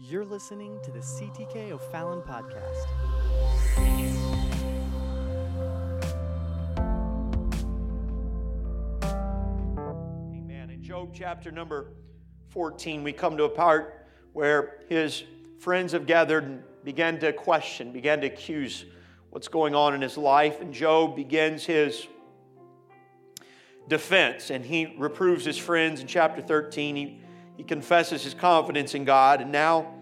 You're listening to the CTK O'Fallon podcast. Amen. In Job chapter number 14, we come to a part where his friends have gathered and began to question, began to accuse what's going on in his life. And Job begins his defense and he reproves his friends in chapter 13. He, he confesses his confidence in God. And now,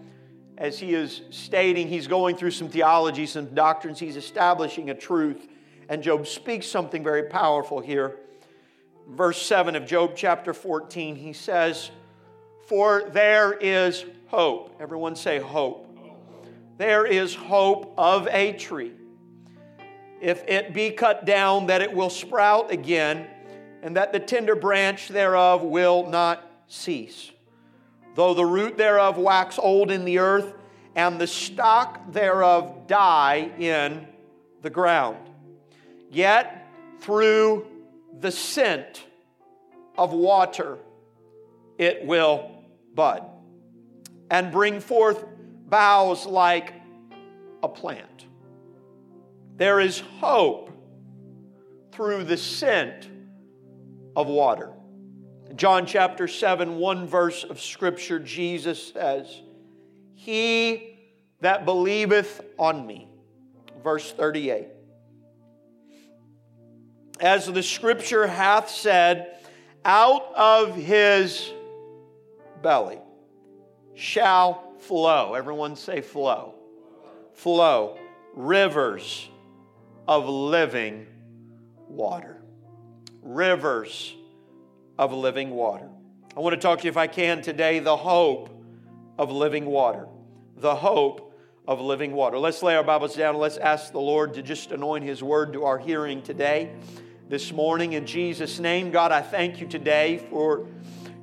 as he is stating, he's going through some theology, some doctrines, he's establishing a truth. And Job speaks something very powerful here. Verse 7 of Job chapter 14, he says, For there is hope. Everyone say hope. There is hope of a tree. If it be cut down, that it will sprout again, and that the tender branch thereof will not cease. Though the root thereof wax old in the earth, and the stock thereof die in the ground. Yet through the scent of water it will bud and bring forth boughs like a plant. There is hope through the scent of water. John chapter 7, one verse of Scripture, Jesus says, He that believeth on me. Verse 38. As the Scripture hath said, out of his belly shall flow. Everyone say flow. Flow. Rivers of living water. Rivers of living water. I want to talk to you, if I can, today, the hope of living water. The hope of living water. Let's lay our Bibles down and let's ask the Lord to just anoint His word to our hearing today, this morning. In Jesus' name, God, I thank you today for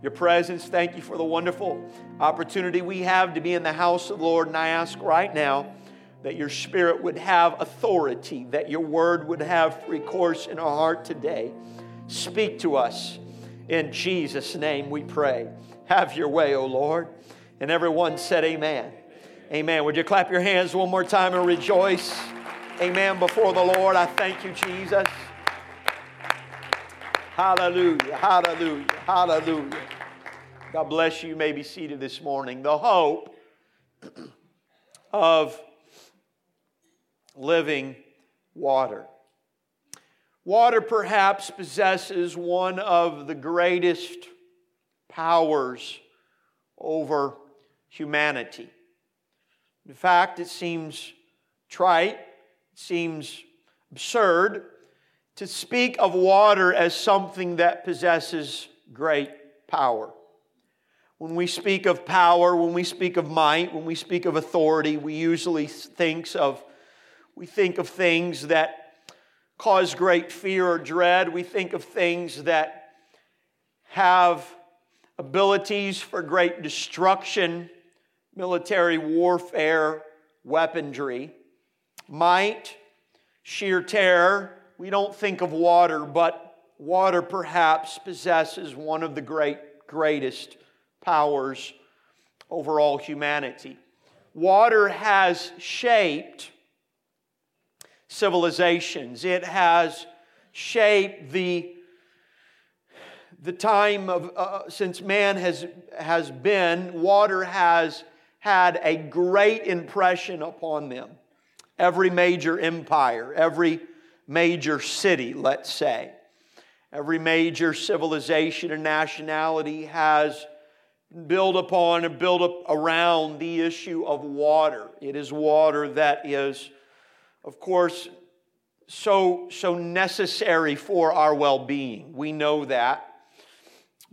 your presence. Thank you for the wonderful opportunity we have to be in the house of the Lord. And I ask right now that your Spirit would have authority, that your word would have free course in our heart today. Speak to us. In Jesus' name we pray. Have your way, O Lord. And everyone said, Amen. Amen. Would you clap your hands one more time and rejoice? Amen. Before the Lord, I thank you, Jesus. Hallelujah, hallelujah, hallelujah. God bless you. You may be seated this morning. The hope of living water. Water perhaps possesses one of the greatest powers over humanity. In fact, it seems trite, it seems absurd to speak of water as something that possesses great power. When we speak of power, when we speak of might, when we speak of authority, we usually think of we think of things that cause great fear or dread. We think of things that have abilities for great destruction, military warfare, weaponry, might, sheer terror. We don't think of water, but water perhaps possesses one of the great, greatest powers over all humanity. Water has shaped civilizations. It has shaped the, the time of, uh, since man has, has been, water has had a great impression upon them. Every major empire, every major city, let's say, every major civilization and nationality has built upon and built up around the issue of water. It is water that is of course, so, so necessary for our well being. We know that.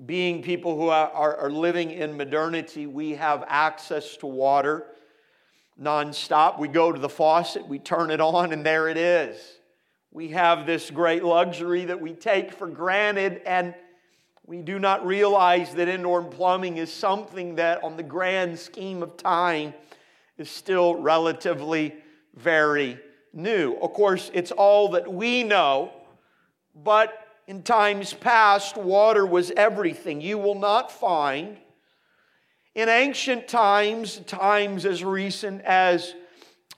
Being people who are, are, living in modernity, we have access to water nonstop. We go to the faucet, we turn it on, and there it is. We have this great luxury that we take for granted, and we do not realize that indoor plumbing is something that, on the grand scheme of time, is still relatively very new. Of course, it's all that we know, but in times past, water was everything. You will not find In ancient times, times as recent as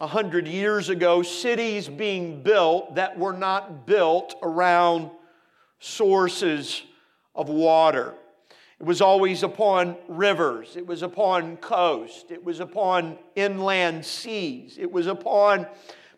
a hundred years ago, cities being built that were not built around sources of water. It was always upon rivers, it was upon coast, it was upon inland seas, it was upon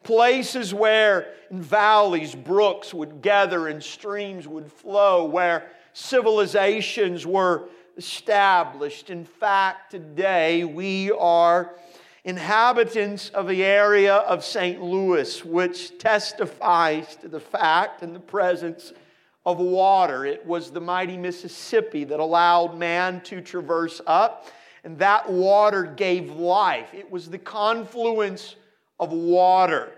places where in valleys brooks would gather and streams would flow, where civilizations were established. In fact, today we are inhabitants of the area of St. Louis, which testifies to the fact and the presence of water. It was the mighty Mississippi that allowed man to traverse up, and that water gave life. It was the confluence of water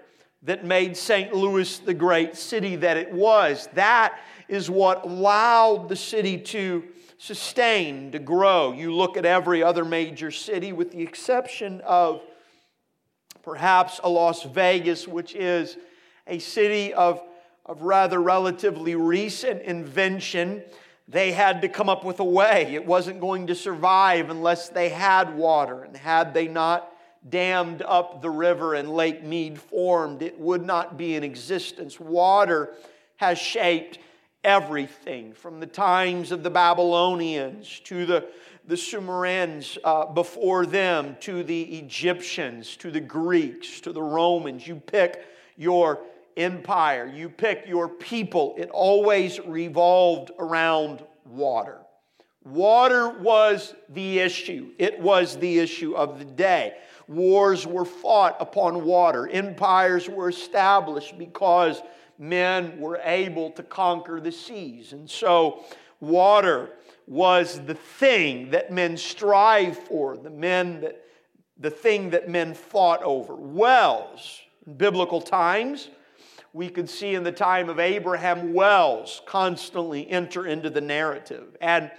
that made St. Louis the great city that it was. That is what allowed the city to sustain, to grow. You look at every other major city, with the exception of perhaps a Las Vegas, which is a city of, of rather relatively recent invention. They had to come up with a way. It wasn't going to survive unless they had water. And had they not dammed up the river and Lake Mead formed, it would not be in existence. Water has shaped everything from the times of the Babylonians to the, the Sumerians uh, before them to the Egyptians to the Greeks to the Romans. You pick your empire, you pick your people, it always revolved around water. Water was the issue, it was the issue of the day. Wars were fought upon water, empires were established because men were able to conquer the seas. And so, water was the thing that men strive for, the men that the thing that men fought over. Wells, in biblical times, we could see in the time of Abraham, wells constantly enter into the narrative. And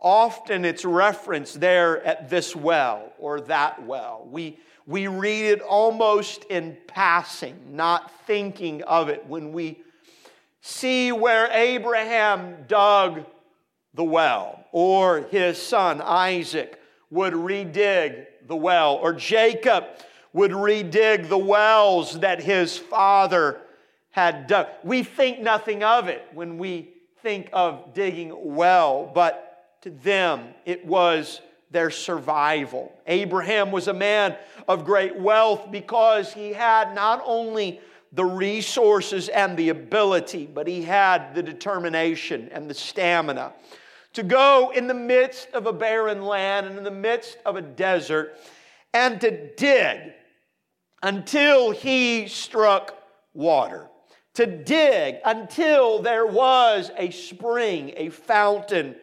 often it's referenced there at this well or that well. We we read it almost in passing, not thinking of it when we see where Abraham dug the well, or his son Isaac would redig the well, or Jacob would redig the wells that his father had dug. We think nothing of it when we think of digging well, but to them it was their survival. Abraham was a man of great wealth because he had not only the resources and the ability, but he had the determination and the stamina to go in the midst of a barren land and in the midst of a desert and to dig until he struck water. To dig until there was a spring, a fountain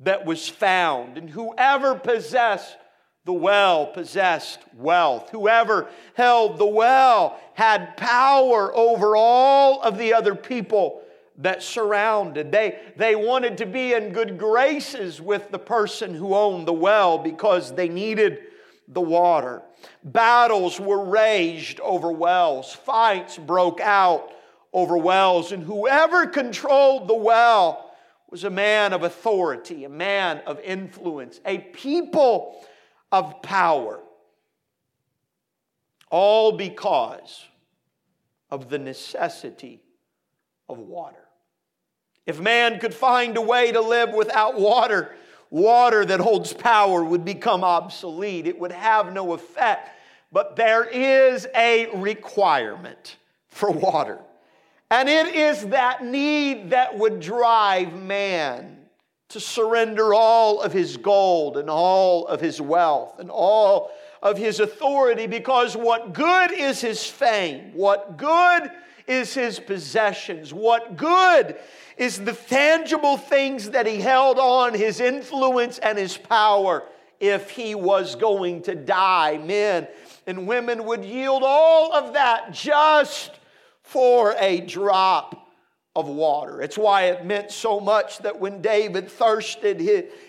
that was found. And whoever possessed the well possessed wealth. Whoever held the well had power over all of the other people that surrounded. They, they wanted to be in good graces with the person who owned the well because they needed the water. Battles were raged over wells, fights broke out over wells, and whoever controlled the well was a man of authority, a man of influence, a people of power. All because of the necessity of water. If man could find a way to live without water, water that holds power would become obsolete. It would have no effect. But there is a requirement for water. And it is that need that would drive man to surrender all of his gold and all of his wealth and all of his authority because what good is his fame? What good is his possessions? What good is the tangible things that he held on, his influence and his power, if he was going to die? Men and women would yield all of that just for a drop of water. It's why it meant so much that when David thirsted,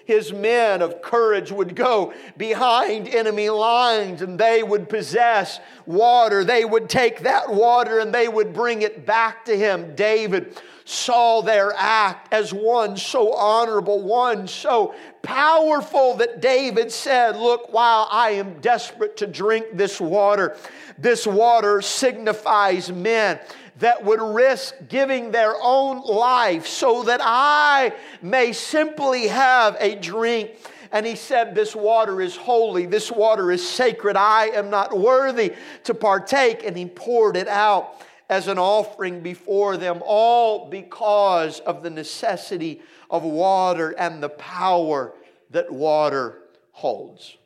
his, men of courage would go behind enemy lines and they would possess water. They would take that water and they would bring it back to him. David saw their act as one so honorable, one so powerful that David said, Look, while I am desperate to drink this water, this water signifies men that would risk giving their own life so that I may simply have a drink. And he said, This water is holy, this water is sacred. I am not worthy to partake. And he poured it out as an offering before them, all because of the necessity of water and the power that water holds.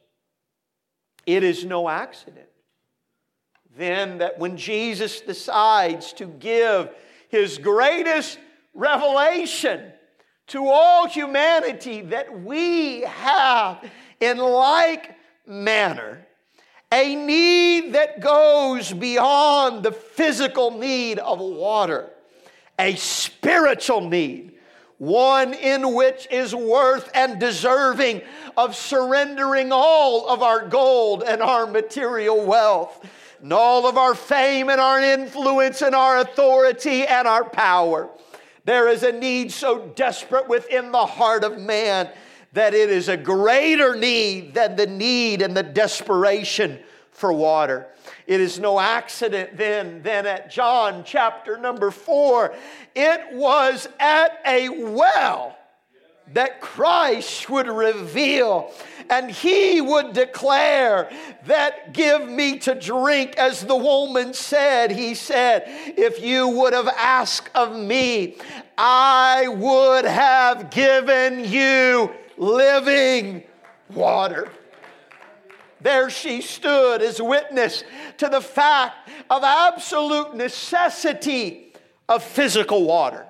It is no accident then that when Jesus decides to give his greatest revelation to all humanity, that we have in like manner a need that goes beyond the physical need of water, a spiritual need, one in which is worth and deserving of surrendering all of our gold and our material wealth, and all of our fame and our influence and our authority and our power. There is a need so desperate within the heart of man that it is a greater need than the need and the desperation for water. It is no accident then, then at John chapter number four, it was at a well that Christ would reveal and he would declare that give me to drink as the woman said he said if you would have asked of me I would have given you living water. There she stood as witness to the fact of absolute necessity of physical water.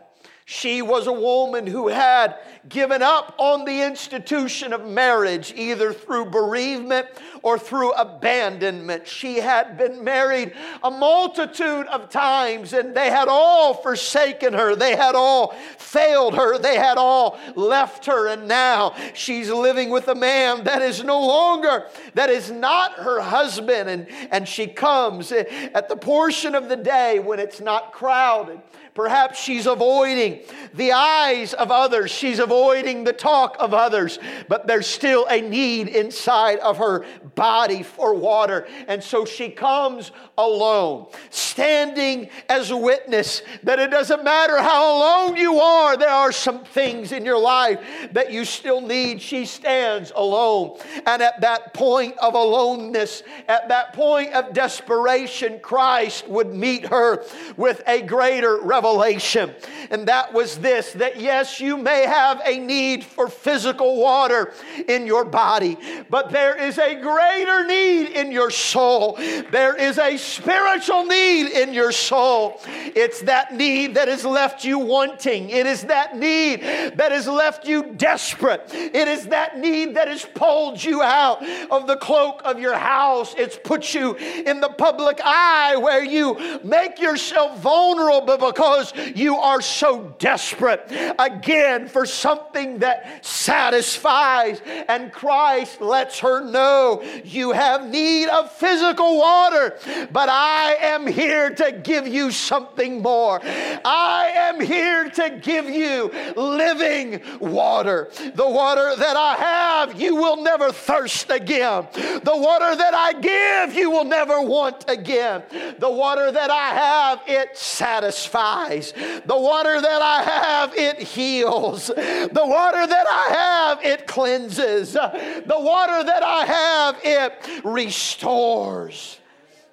She was a woman who had given up on the institution of marriage, either through bereavement or through abandonment. She had been married a multitude of times, and they had all forsaken her. They had all failed her. They had all left her. And now she's living with a man that is no longer, that is not her husband. And, and she comes at the portion of the day when it's not crowded Perhaps she's avoiding the eyes of others. She's avoiding the talk of others. But there's still a need inside of her body for water. And so she comes alone, standing as a witness that it doesn't matter how alone you are, there are some things in your life that you still need. She stands alone. And at that point of aloneness, at that point of desperation, Christ would meet her with a greater revelation revelation. And that was this that yes, you may have a need for physical water in your body, but there is a greater need in your soul. There is a spiritual need in your soul. It's that need that has left you wanting. It is that need that has left you desperate. It is that need that has pulled you out of the cloak of your house. It's put you in the public eye where you make yourself vulnerable because because you are so desperate again for something that satisfies. And Christ lets her know you have need of physical water, but I am here to give you something more. I am here to give you living water. The water that I have, you will never thirst again. The water that I give, you will never want again. The water that I have, it satisfies. The water that I have, it heals. The water that I have, it cleanses. The water that I have, it restores.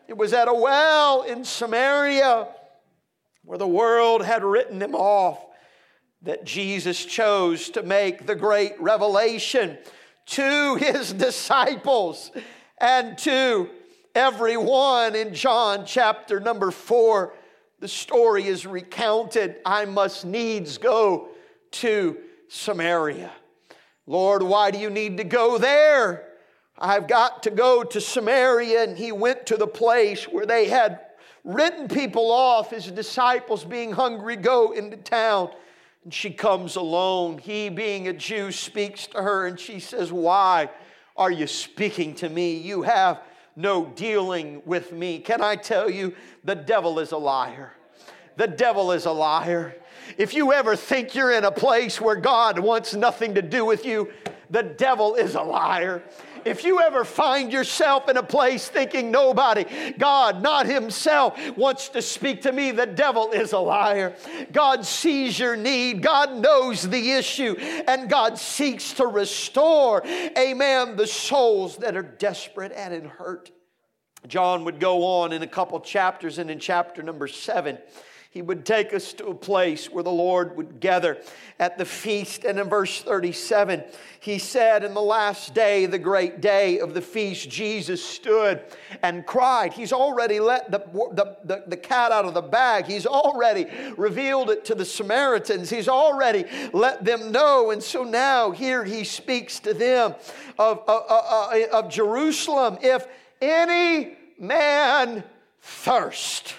It was at a well in Samaria where the world had written them off that Jesus chose to make the great revelation to his disciples and to everyone in John chapter number 4 the story is recounted, I must needs go to Samaria. Lord, why do you need to go there? I've got to go to Samaria. And he went to the place where they had written people off, his disciples being hungry, go into town. And she comes alone. He, being a Jew, speaks to her and she says, Why are you speaking to me? You have no dealing with me. Can I tell you, the devil is a liar. the devil is a liar. If you ever think you're in a place where God wants nothing to do with you, the devil is a liar. If you ever find yourself in a place thinking nobody, God, not Himself, wants to speak to me, the devil is a liar. God sees your need, God knows the issue, and God seeks to restore, amen, the souls that are desperate and in hurt. John would go on in a couple chapters, and in chapter number seven, he would take us to a place where the Lord would gather at the feast. And in verse 37, he said, In the last day, the great day of the feast, Jesus stood and cried. He's already let the, the, the, the cat out of the bag. He's already revealed it to the Samaritans. He's already let them know. And so now here he speaks to them of, of, of, of Jerusalem. If any man thirst,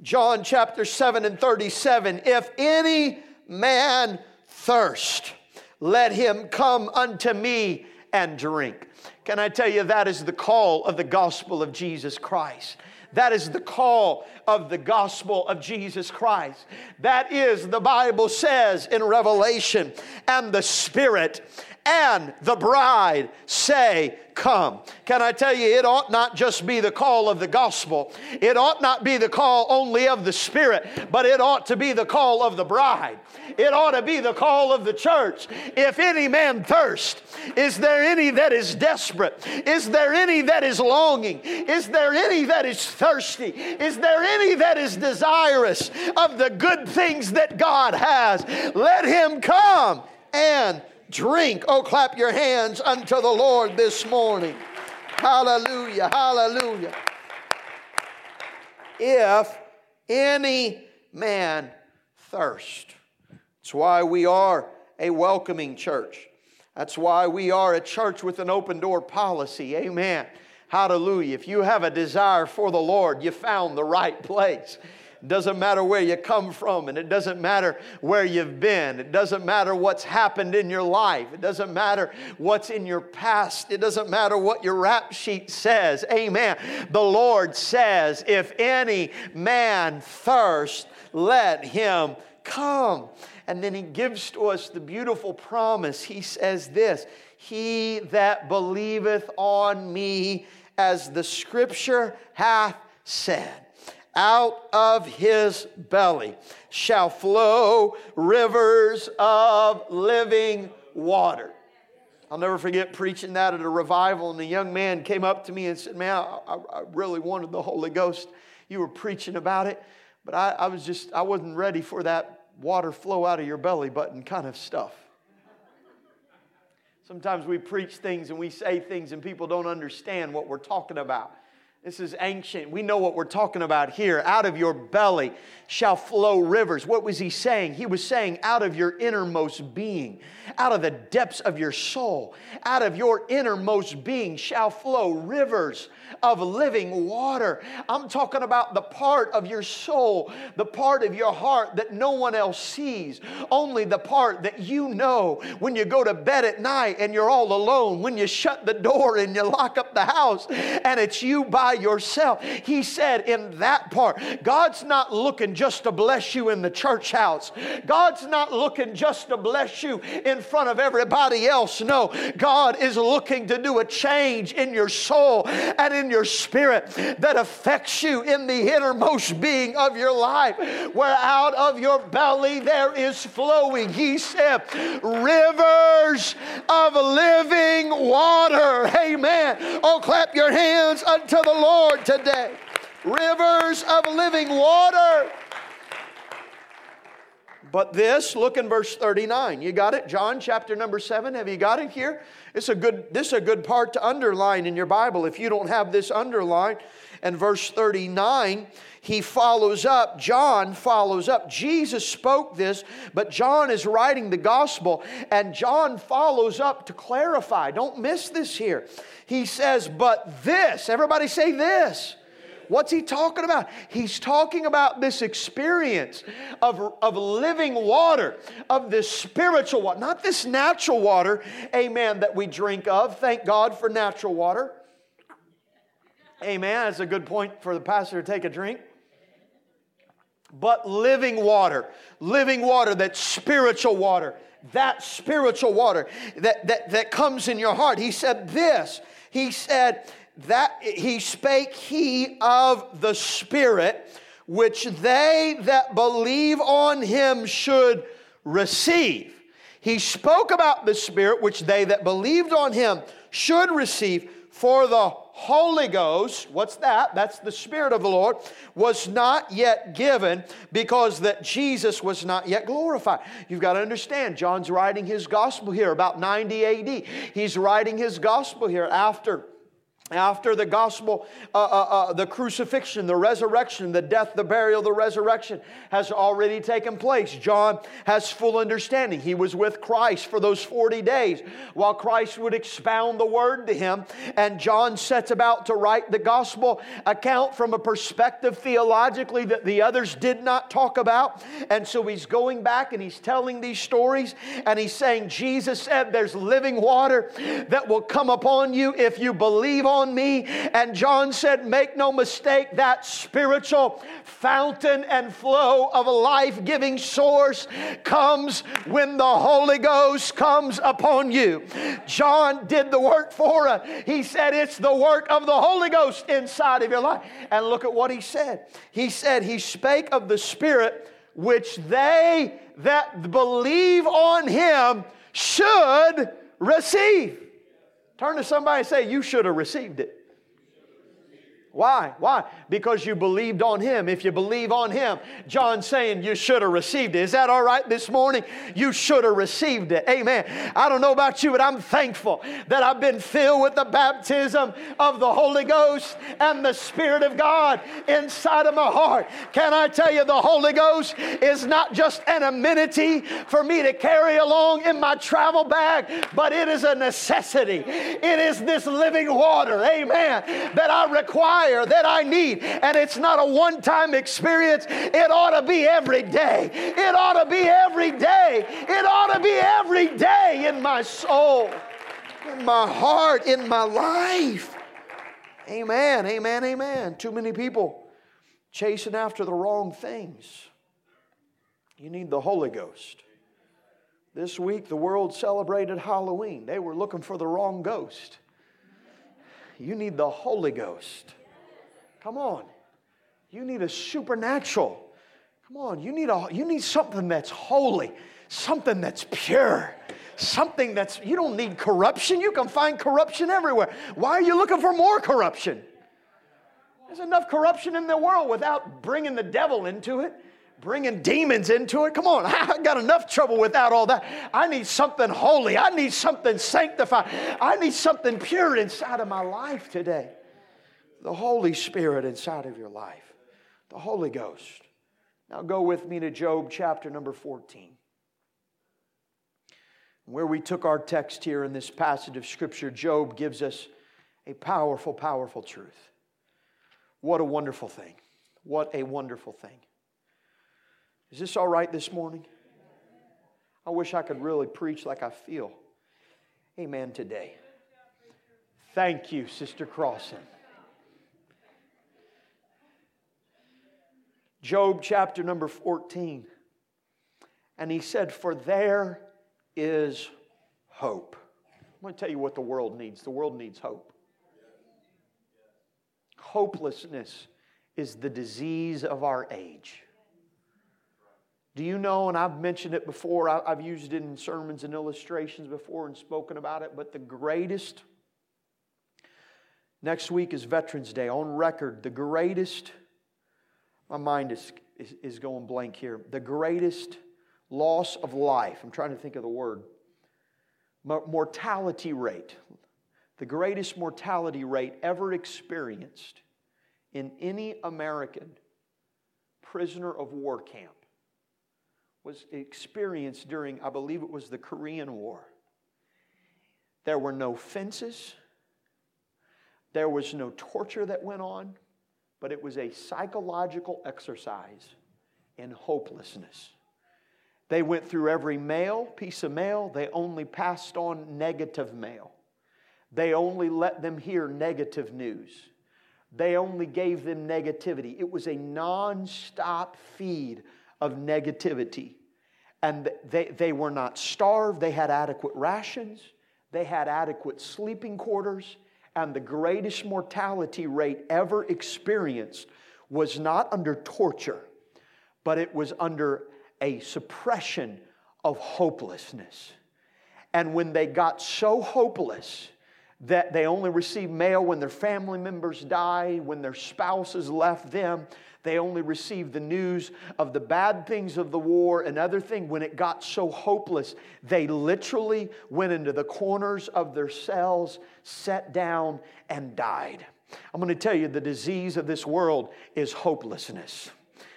John chapter 7 and 37 If any man thirst, let him come unto me and drink. Can I tell you, that is the call of the gospel of Jesus Christ. That is the call of the gospel of Jesus Christ. That is, the Bible says in Revelation, and the Spirit and the bride say, Come. Can I tell you, it ought not just be the call of the gospel, it ought not be the call only of the Spirit, but it ought to be the call of the bride. It ought to be the call of the church. If any man thirst, is there any that is desperate? Is there any that is longing? Is there any that is thirsty? Is there any that is desirous of the good things that God has? Let him come and drink. Oh, clap your hands unto the Lord this morning. Hallelujah, hallelujah. If any man thirst. That's why we are a welcoming church. That's why we are a church with an open door policy. Amen. Hallelujah. If you have a desire for the Lord, you found the right place. It doesn't matter where you come from, and it doesn't matter where you've been. It doesn't matter what's happened in your life. It doesn't matter what's in your past. It doesn't matter what your rap sheet says. Amen. The Lord says, If any man thirst, let him come. And then he gives to us the beautiful promise. He says this He that believeth on me, as the scripture hath said out of his belly shall flow rivers of living water. I'll never forget preaching that at a revival, and a young man came up to me and said, Man, I, I really wanted the Holy Ghost. You were preaching about it, but I, I was just, I wasn't ready for that water flow out of your belly button kind of stuff. Sometimes we preach things and we say things, and people don't understand what we're talking about. This is ancient. We know what we're talking about here. Out of your belly shall flow rivers. What was he saying? He was saying, out of your innermost being, out of the depths of your soul, out of your innermost being shall flow rivers of living water. I'm talking about the part of your soul, the part of your heart that no one else sees, only the part that you know when you go to bed at night and you're all alone, when you shut the door and you lock up the house and it's you by yourself. He said, in that part, God's not looking just to bless you in the church house. God's not looking just to bless you in front of everybody else. No, God is looking to do a change in your soul and in your spirit that affects you in the innermost being of your life, where out of your belly there is flowing, he said, rivers of living water. Amen. Oh, clap your hands unto the Lord today. Rivers of living water. But this, look in verse 39. You got it? John chapter number 7. Have you got it here? It's a good, this is a good part to underline in your Bible if you don't have this underlined. And verse 39, he follows up, John follows up. Jesus spoke this, but John is writing the gospel, and John follows up to clarify. Don't miss this here. He says, But this, everybody say this. What's he talking about? He's talking about this experience of, of living water, of this spiritual water, not this natural water, amen, that we drink of. Thank God for natural water. Amen. That's a good point for the pastor to take a drink. but living water. Living water, that spiritual water. That spiritual water that, that, that comes in your heart. He said this. He said that he spake he of the Spirit, which they that believe on him should receive. He spoke about the Spirit, which they that believed on him should receive, for the Holy Ghost, what's that? That's the Spirit of the Lord, was not yet given because that Jesus was not yet glorified. You've got to understand, John's writing his gospel here about 90 AD. He's writing his gospel here after after the gospel, uh, uh, uh, the crucifixion, the resurrection, the death, the burial, the resurrection has already taken place. John has full understanding. He was with Christ for those 40 days while Christ would expound the word to him. And John sets about to write the gospel account from a perspective theologically that the others did not talk about. And so he's going back and he's telling these stories and he's saying, Jesus said, There's living water that will come upon you if you believe on me. And John said, Make no mistake, that spiritual fountain and flow of a life giving source comes when the Holy Ghost comes upon you. John did the work for us. He said, It's the work of the Holy Ghost inside of your life. And look at what he said. He said, He spake of the Spirit which they that believe on him should receive. Turn to somebody and say, You should have received it. Why? Why? Because you believed on Him. If you believe on Him, John's saying you should have received it. Is that all right this morning? You should have received it. Amen. I don't know about you, but I'm thankful that I've been filled with the baptism of the Holy Ghost and the Spirit of God inside of my heart. Can I tell you, the Holy Ghost is not just an amenity for me to carry along in my travel bag, but it is a necessity. It is this living water, amen, that I require that I need. And it's not a one time experience, it ought to be every day. It ought to be every day. It ought to be every day in my soul, in my heart, in my life. Amen, amen, amen. Too many people chasing after the wrong things. You need the Holy Ghost. This week, the world celebrated Halloween. They were looking for the wrong ghost. You need the Holy Ghost. Come on. You need a supernatural. Come on, you need, a, you need something that's holy, something that's pure, something that's, you don't need corruption. You can find corruption everywhere. Why are you looking for more corruption? There's enough corruption in the world without bringing the devil into it, bringing demons into it. Come on, I got enough trouble without all that. I need something holy. I need something sanctified. I need something pure inside of my life today the Holy Spirit inside of your life, the Holy Ghost. Now go with me to Job chapter number 14. Where we took our text here in this passage of Scripture, Job gives us a powerful, powerful truth. What a wonderful thing. What a wonderful thing. Is this all right this morning? I wish I could really preach like I feel. Amen today. Thank you, Sister Crossan. Job chapter number 14. And he said, For there is hope. I'm going to tell you what the world needs. The world needs hope. Hopelessness is the disease of our age. Do you know, and I've mentioned it before, I've used it in sermons and illustrations before and spoken about it, but the greatest, next week is Veterans Day, on record, the greatest my mind is, is, is going blank here. The greatest loss of life, I'm trying to think of the word, mortality rate, the greatest mortality rate ever experienced in any American prisoner of war camp was experienced during, I believe it was the Korean War. There were no fences, there was no torture that went on but it was a psychological exercise in hopelessness. They went through every mail, piece of mail, they only passed on negative mail. They only let them hear negative news. they only gave them negativity. It was a non stop feed of negativity. And they, they were not starved, they had adequate rations, they had adequate sleeping quarters, and the greatest mortality rate ever experienced was not under torture, but it was under a suppression of hopelessness. And when they got so hopeless, that they only received mail when their family members died, when their spouses left them. They only received the news of the bad things of the war and other things. When it got so hopeless, they literally went into the corners of their cells, sat down, and died. I'm going to tell you the disease of this world is hopelessness.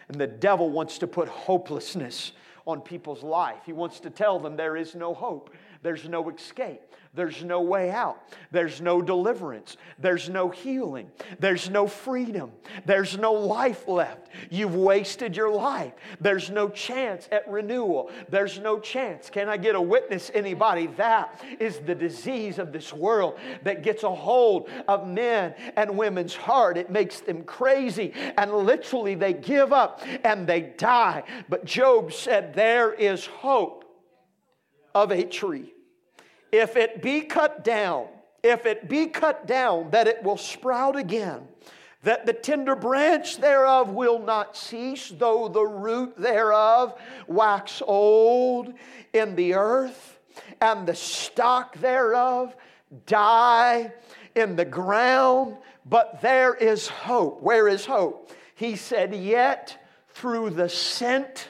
And the devil wants to put hopelessness on people's life. He wants to tell them there is no hope, there's no escape. There's no way out. There's no deliverance. There's no healing. There's no freedom. There's no life left. You've wasted your life. There's no chance at renewal. There's no chance. Can I get a witness, anybody? That is the disease of this world that gets a hold of men and women's heart. It makes them crazy and literally they give up and they die. But Job said, There is hope of a tree if it be cut down, if it be cut down, that it will sprout again, that the tender branch thereof will not cease, though the root thereof wax old in the earth, and the stock thereof die in the ground. But there is hope. Where is hope? He said, Yet through the scent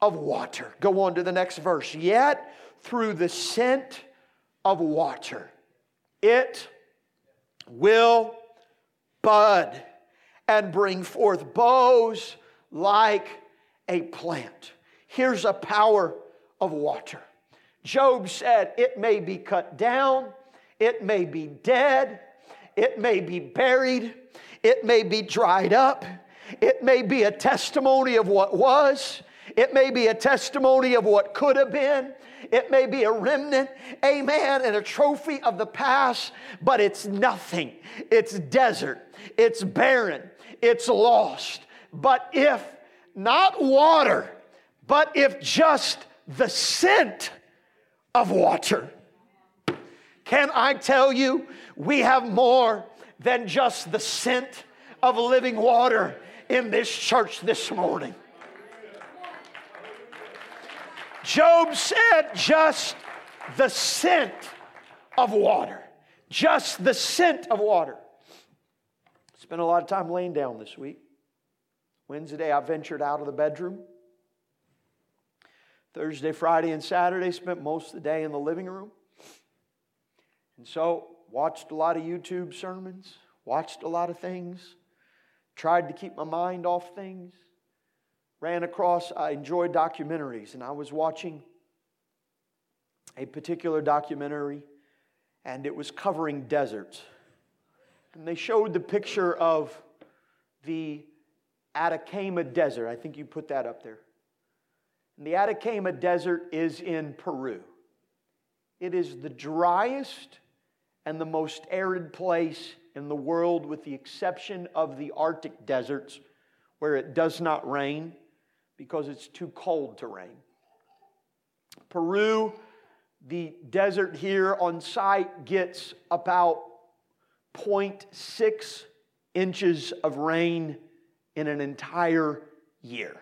of water. Go on to the next verse. Yet through the scent of water. It will bud and bring forth boughs like a plant. Here's a power of water. Job said, It may be cut down, it may be dead, it may be buried, it may be dried up, it may be a testimony of what was, it may be a testimony of what could have been, it may be a remnant, amen, and a trophy of the past, but it's nothing. It's desert, it's barren, it's lost. But if not water, but if just the scent of water, can I tell you, we have more than just the scent of living water in this church this morning. Job said, just the scent of water. Just the scent of water. Spent a lot of time laying down this week. Wednesday, I ventured out of the bedroom. Thursday, Friday, and Saturday, spent most of the day in the living room. And so, watched a lot of YouTube sermons, watched a lot of things, tried to keep my mind off things ran across, I enjoyed documentaries, and I was watching a particular documentary, and it was covering deserts. And they showed the picture of the Atacama Desert. I think you put that up there. And the Atacama Desert is in Peru. It is the driest and the most arid place in the world, with the exception of the Arctic deserts, where it does not rain because it's too cold to rain. Peru, the desert here on site gets about 0.6 inches of rain in an entire year.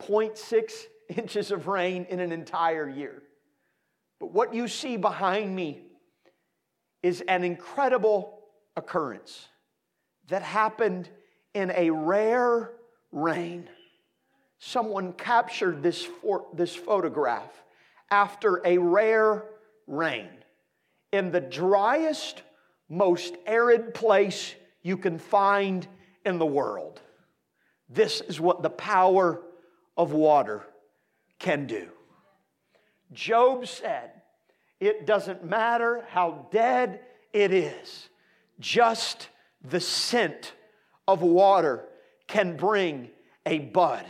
0.6 inches of rain in an entire year. But what you see behind me is an incredible occurrence that happened in a rare rain someone captured this, for, this photograph after a rare rain in the driest, most arid place you can find in the world. This is what the power of water can do. Job said, It doesn't matter how dead it is, just the scent of water can bring a bud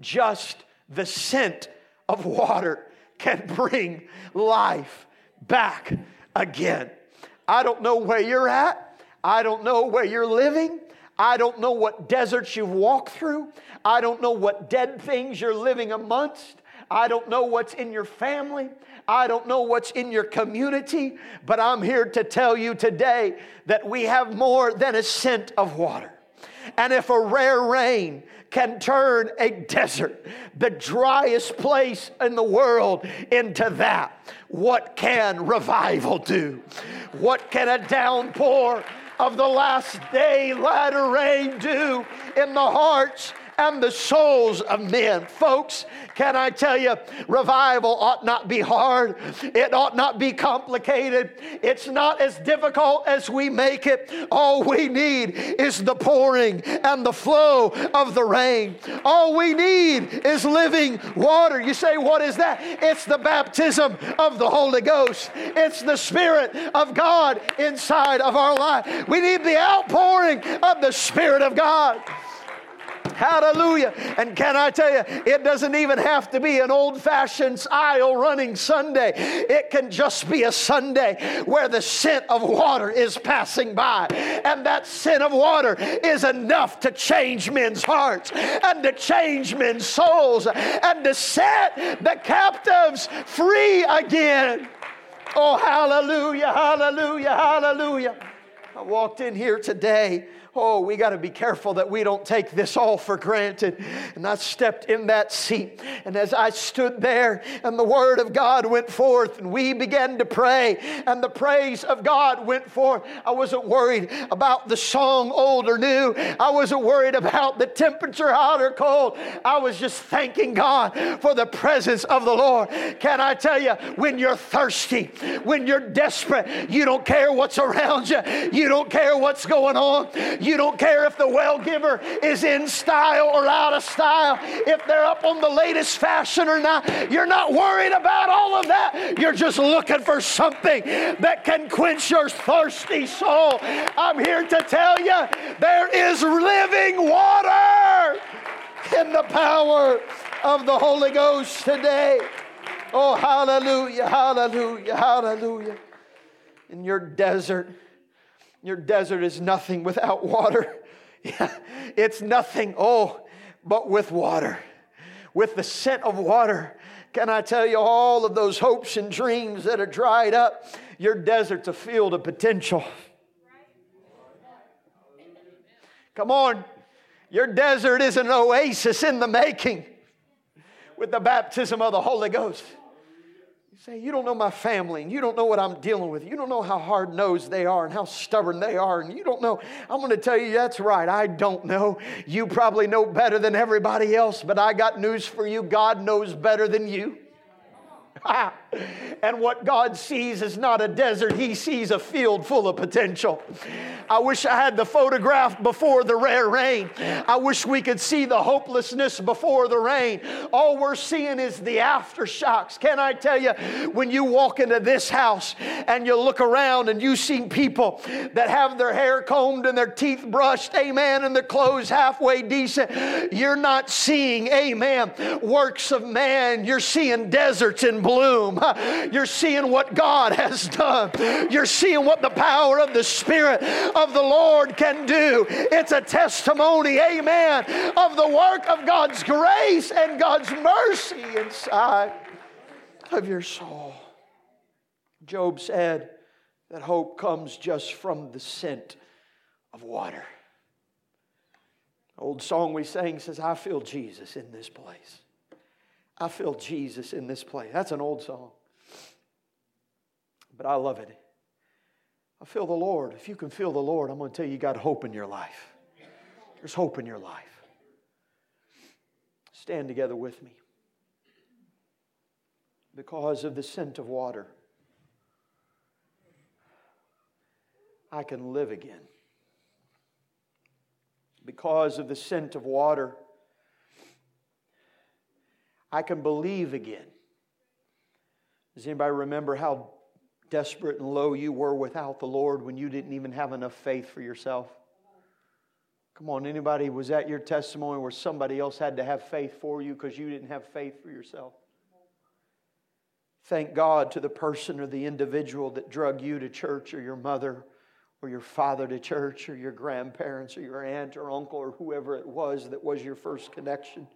just the scent of water can bring life back again. I don't know where you're at. I don't know where you're living. I don't know what deserts you've walked through. I don't know what dead things you're living amongst. I don't know what's in your family. I don't know what's in your community. But I'm here to tell you today that we have more than a scent of water. And if a rare rain can turn a desert, the driest place in the world, into that, what can revival do? What can a downpour of the last day latter rain do in the hearts and the souls of men. Folks, can I tell you, revival ought not be hard. It ought not be complicated. It's not as difficult as we make it. All we need is the pouring and the flow of the rain. All we need is living water. You say, what is that? It's the baptism of the Holy Ghost, it's the Spirit of God inside of our life. We need the outpouring of the Spirit of God. Hallelujah. And can I tell you, it doesn't even have to be an old fashioned aisle running Sunday. It can just be a Sunday where the scent of water is passing by. And that scent of water is enough to change men's hearts and to change men's souls and to set the captives free again. Oh, hallelujah, hallelujah, hallelujah. I walked in here today Oh, we got to be careful that we don't take this all for granted. And I stepped in that seat. And as I stood there and the word of God went forth and we began to pray and the praise of God went forth, I wasn't worried about the song old or new. I wasn't worried about the temperature hot or cold. I was just thanking God for the presence of the Lord. Can I tell you, when you're thirsty, when you're desperate, you don't care what's around you, you don't care what's going on. Don't care if the well giver is in style or out of style, if they're up on the latest fashion or not. You're not worried about all of that. You're just looking for something that can quench your thirsty soul. I'm here to tell you there is living water in the power of the Holy Ghost today. Oh, hallelujah, hallelujah, hallelujah. In your desert, your desert is nothing without water. It's nothing, oh, but with water. With the scent of water. Can I tell you all of those hopes and dreams that are dried up? Your desert's a field of potential. Come on. Your desert is an oasis in the making with the baptism of the Holy Ghost. Say, you don't know my family, and you don't know what I'm dealing with. You don't know how hard nosed they are and how stubborn they are, and you don't know. I'm going to tell you, that's right. I don't know. You probably know better than everybody else, but I got news for you. God knows better than you. Ah. And what God sees is not a desert, He sees a field full of potential. I wish I had the photograph before the rare rain. I wish we could see the hopelessness before the rain. All we're seeing is the aftershocks. Can I tell you, when you walk into this house and you look around and you see people that have their hair combed and their teeth brushed, amen, and their clothes halfway decent, you're not seeing, amen, works of man. You're seeing deserts in bloom. You're seeing what God has done. You're seeing what the power of the Spirit of the Lord can do. It's a testimony, amen, of the work of God's grace and God's mercy inside of your soul. Job said that hope comes just from the scent of water. Old song we sang says, I feel Jesus in this place. I feel Jesus in this place. That's an old song. But I love it. I feel the Lord. If you can feel the Lord, I'm going to tell you, you got hope in your life. There's hope in your life. Stand together with me. Because of the scent of water, I can live again. Because of the scent of water, I can believe again. Does anybody remember how desperate and low you were without the Lord when you didn't even have enough faith for yourself? Come on, anybody, was that your testimony where somebody else had to have faith for you because you didn't have faith for yourself? Thank God to the person or the individual that drug you to church or your mother or your father to church, or your grandparents, or your aunt or uncle, or whoever it was that was your first connection.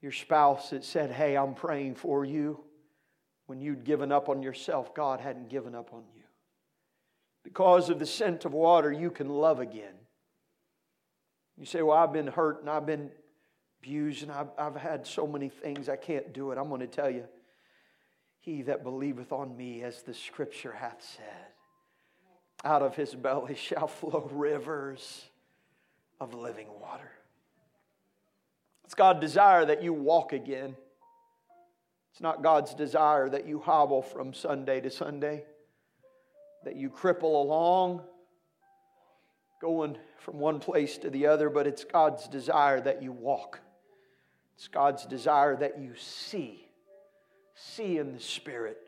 Your spouse that said, Hey, I'm praying for you. When you'd given up on yourself, God hadn't given up on you. Because of the scent of water, you can love again. You say, Well, I've been hurt and I've been abused and I've, I've had so many things, I can't do it. I'm going to tell you, He that believeth on me, as the scripture hath said, out of his belly shall flow rivers of living water. It's God's desire that you walk again. It's not God's desire that you hobble from Sunday to Sunday, that you cripple along, going from one place to the other, but it's God's desire that you walk. It's God's desire that you see, see in the Spirit.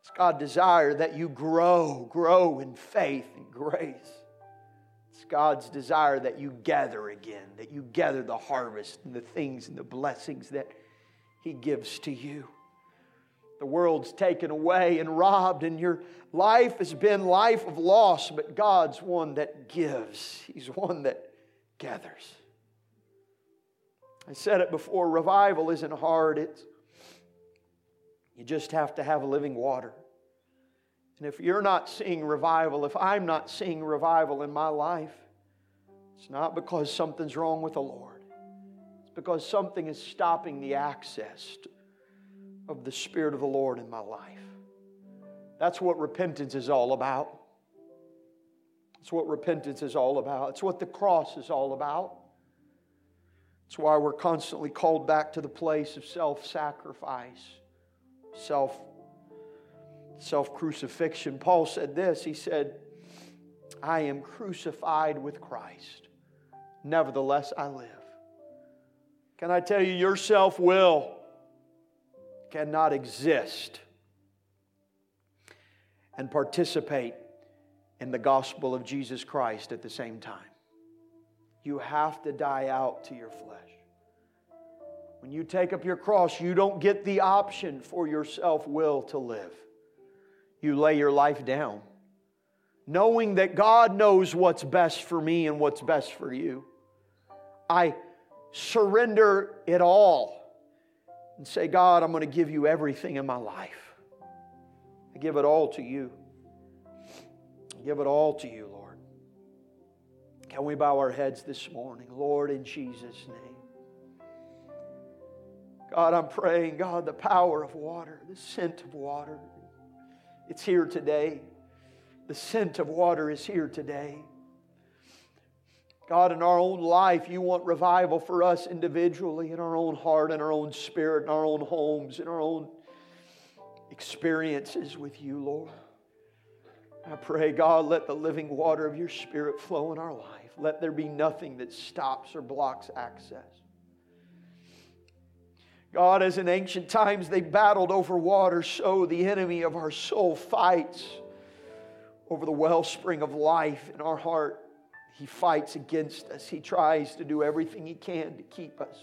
It's God's desire that you grow, grow in faith and grace. It's God's desire that you gather again, that you gather the harvest and the things and the blessings that He gives to you. The world's taken away and robbed, and your life has been life of loss, but God's one that gives. He's one that gathers. I said it before revival isn't hard. It's you just have to have living water. And if you're not seeing revival, if I'm not seeing revival in my life, it's not because something's wrong with the Lord. It's because something is stopping the access of the Spirit of the Lord in my life. That's what repentance is all about. It's what repentance is all about. It's what the cross is all about. It's why we're constantly called back to the place of self sacrifice, self self crucifixion. Paul said this He said, I am crucified with Christ. Nevertheless, I live. Can I tell you, your self will cannot exist and participate in the gospel of Jesus Christ at the same time. You have to die out to your flesh. When you take up your cross, you don't get the option for your self will to live. You lay your life down, knowing that God knows what's best for me and what's best for you. I surrender it all and say, God, I'm going to give you everything in my life. I give it all to you. I give it all to you, Lord. Can we bow our heads this morning? Lord, in Jesus' name. God, I'm praying, God, the power of water, the scent of water, it's here today. The scent of water is here today. God, in our own life, you want revival for us individually, in our own heart, in our own spirit, in our own homes, in our own experiences with you, Lord. I pray, God, let the living water of your Spirit flow in our life. Let there be nothing that stops or blocks access. God, as in ancient times they battled over water, so the enemy of our soul fights over the wellspring of life in our heart. He fights against us. He tries to do everything he can to keep us.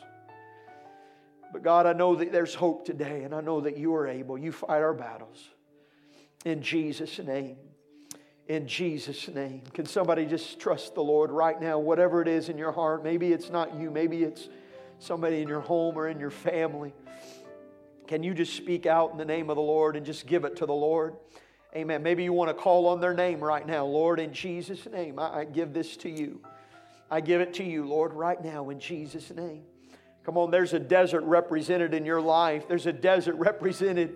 But God, I know that there's hope today, and I know that you are able. You fight our battles. In Jesus' name. In Jesus' name. Can somebody just trust the Lord right now, whatever it is in your heart? Maybe it's not you, maybe it's somebody in your home or in your family. Can you just speak out in the name of the Lord and just give it to the Lord? Amen. Maybe you want to call on their name right now. Lord, in Jesus' name, I, I give this to you. I give it to you, Lord, right now in Jesus' name. Come on, there's a desert represented in your life. There's a desert represented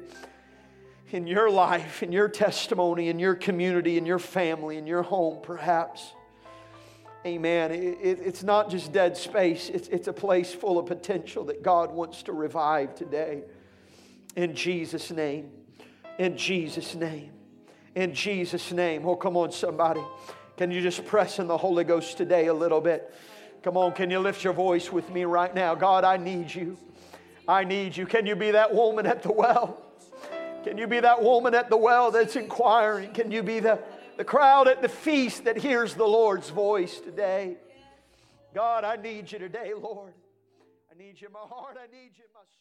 in your life, in your testimony, in your community, in your family, in your home, perhaps. Amen. It, it, it's not just dead space, it's, it's a place full of potential that God wants to revive today. In Jesus' name. In Jesus' name. In Jesus' name. Oh, come on, somebody. Can you just press in the Holy Ghost today a little bit? Come on, can you lift your voice with me right now? God, I need you. I need you. Can you be that woman at the well? Can you be that woman at the well that's inquiring? Can you be the the crowd at the feast that hears the Lord's voice today. God, I need you today, Lord. I need you in my heart. I need you in my soul.